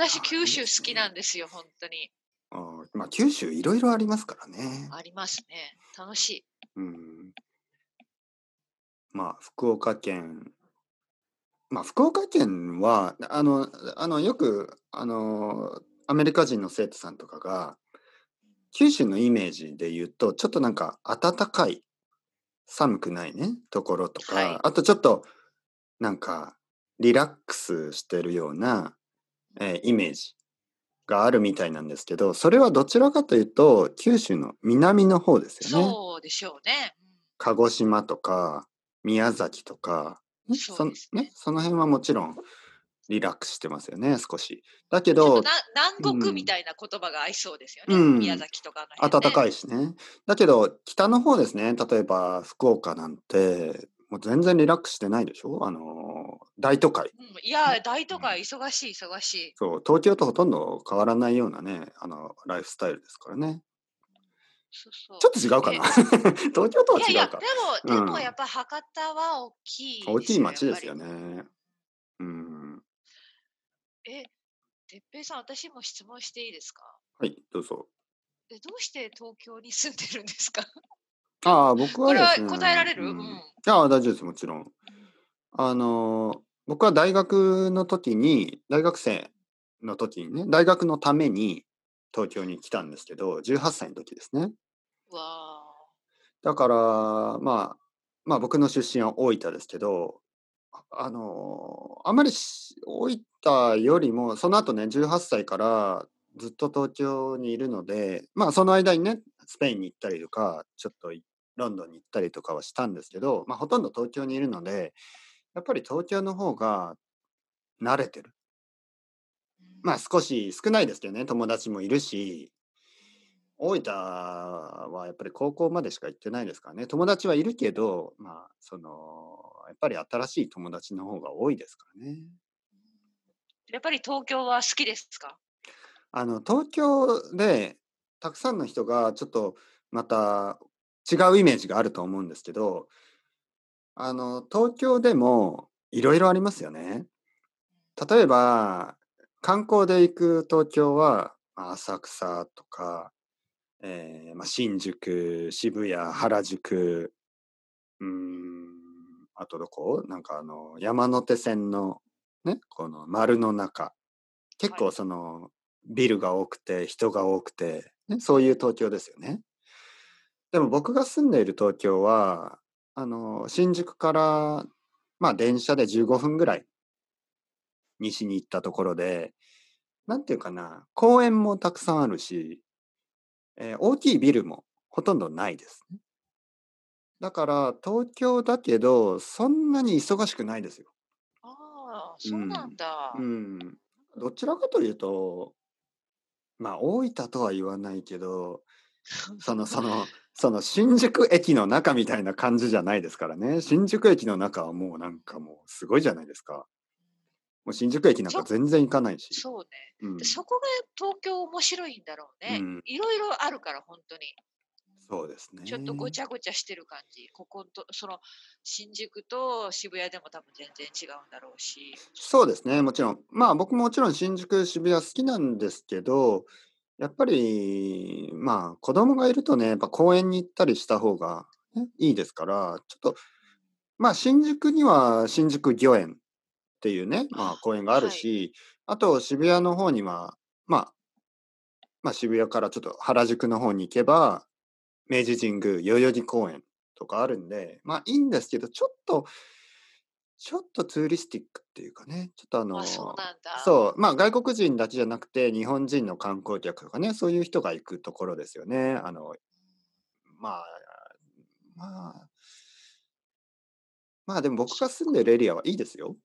私、九州好きなんですよ、本当に。あーまあ、九州いろいろありますからね。ありますね。楽しい。うん。まあ、福岡県。まあ、福岡県は、あの、あの、よく、あの、アメリカ人の生徒さんとかが、九州のイメージで言うと、ちょっとなんか暖かい、寒くないね、ところとか、はいあとちょっと、なんか、リラックスしてるような、えーイメージがあるみたいなんですけど、それはどちらかというと、九州の南の方ですよね。そうでしょうね。鹿児島とか宮崎とか、ねそねね、その辺はもちろんリラックスしてますよね少し。だけど南国みたいな言葉が合いそうですよね。うん宮崎とかの辺、ね。暖かいしね。だけど北の方ですね例えば福岡なんてもう全然リラックスしてないでしょ？あの大都会。うん、いや、大都会忙しい、忙しい。そう東京とほとんど変わらないようなねあのライフスタイルですからね。そうそうちょっと違うかな 東京とはいやいや、違うか。でも、でうんもやっぱ博多は大きい、大きい町ですよ。ね。うん。え、てっぺいさん、私も質問していいですか？はいどうぞ。えどうして東京に住んでるんですか？ああ、僕はこれは。答えられる、ううんんああ、大丈夫です、もちろん。あのー、僕は大学の時に、大学生の時にね、大学のために東京に来たんですけど、18歳の時ですね。うわだから、まあ、まあ僕の出身は大分ですけど、ああのー、あまりし大分よりも、その後ね、18歳からずっと東京にいるので、まあその間にね、スペインに行ったりとか、ちょっといロンドンに行ったりとかはしたんですけど、まあほとんど東京にいるので、やっぱり東京の方が慣れてる。ーまあ少し少ないですけどね、友達もいるし、大分はやっぱり高校までしか行ってないですからね。友達はいるけど、まあ、その、やっぱり新しい友達の方が多いですからね。やっぱり東京は好きですか？あの、東京でたくさんの人がちょっとまた違うイメージがあると思うんですけど、あの、東京でもいろいろありますよね。例えば、観光で行く東京は、まあ浅草とか、えーまあ、新宿、渋谷、原宿、うーん、あとどこ？なんかあの、山手線のね、この丸の中。結構はいその、ビルが多くて、人が多くて、ね、そういう東京ですよね。でも僕が住んでいる東京は、あの、新宿から、まあ電車で15分ぐらい西に行ったところで、なんていうかな、公園もたくさんあるし、えー大きいビルもほとんどないですね。だから東京だけど、そんなに忙しくないですよ。ああ、そうなんだ。うん。どちらかというと、まあ大分とは言わないけど、その、その、その新宿駅の中みたいな感じじゃないですからね。新宿駅の中はもうなんかもうすごいじゃないですか。もう新宿駅なんか全然行かないし。そうね。うんで、そこが東京面白いんだろうね。うんいろいろあるから、本当に。そうですね。ちょっとごちゃごちゃしてる感じ。ここと、その、新宿と渋谷でも多分全然違うんだろうし。そうですね、もちろん。まあ僕ももちろん新宿、渋谷好きなんですけど、やっぱり、まあ子供がいるとね、やっぱ公園に行ったりした方が、ね、いいですから、ちょっと、まあ新宿には新宿御苑っていうね、まあ公園があるし、あと渋谷の方には、まあ、まあ渋谷からちょっと原宿の方に行けば、明治神宮、代々木公園とかあるんで、まあいいんですけど、ちょっと、ちょっとツーリスティックっていうかね、ちょっとあの、あ、そう。そう、まあ外国人だけじゃなくて、日本人の観光客とかね、そういう人が行くところですよね。あの、まあ、まあ、まあでも僕が住んでるエリアはいいですよ。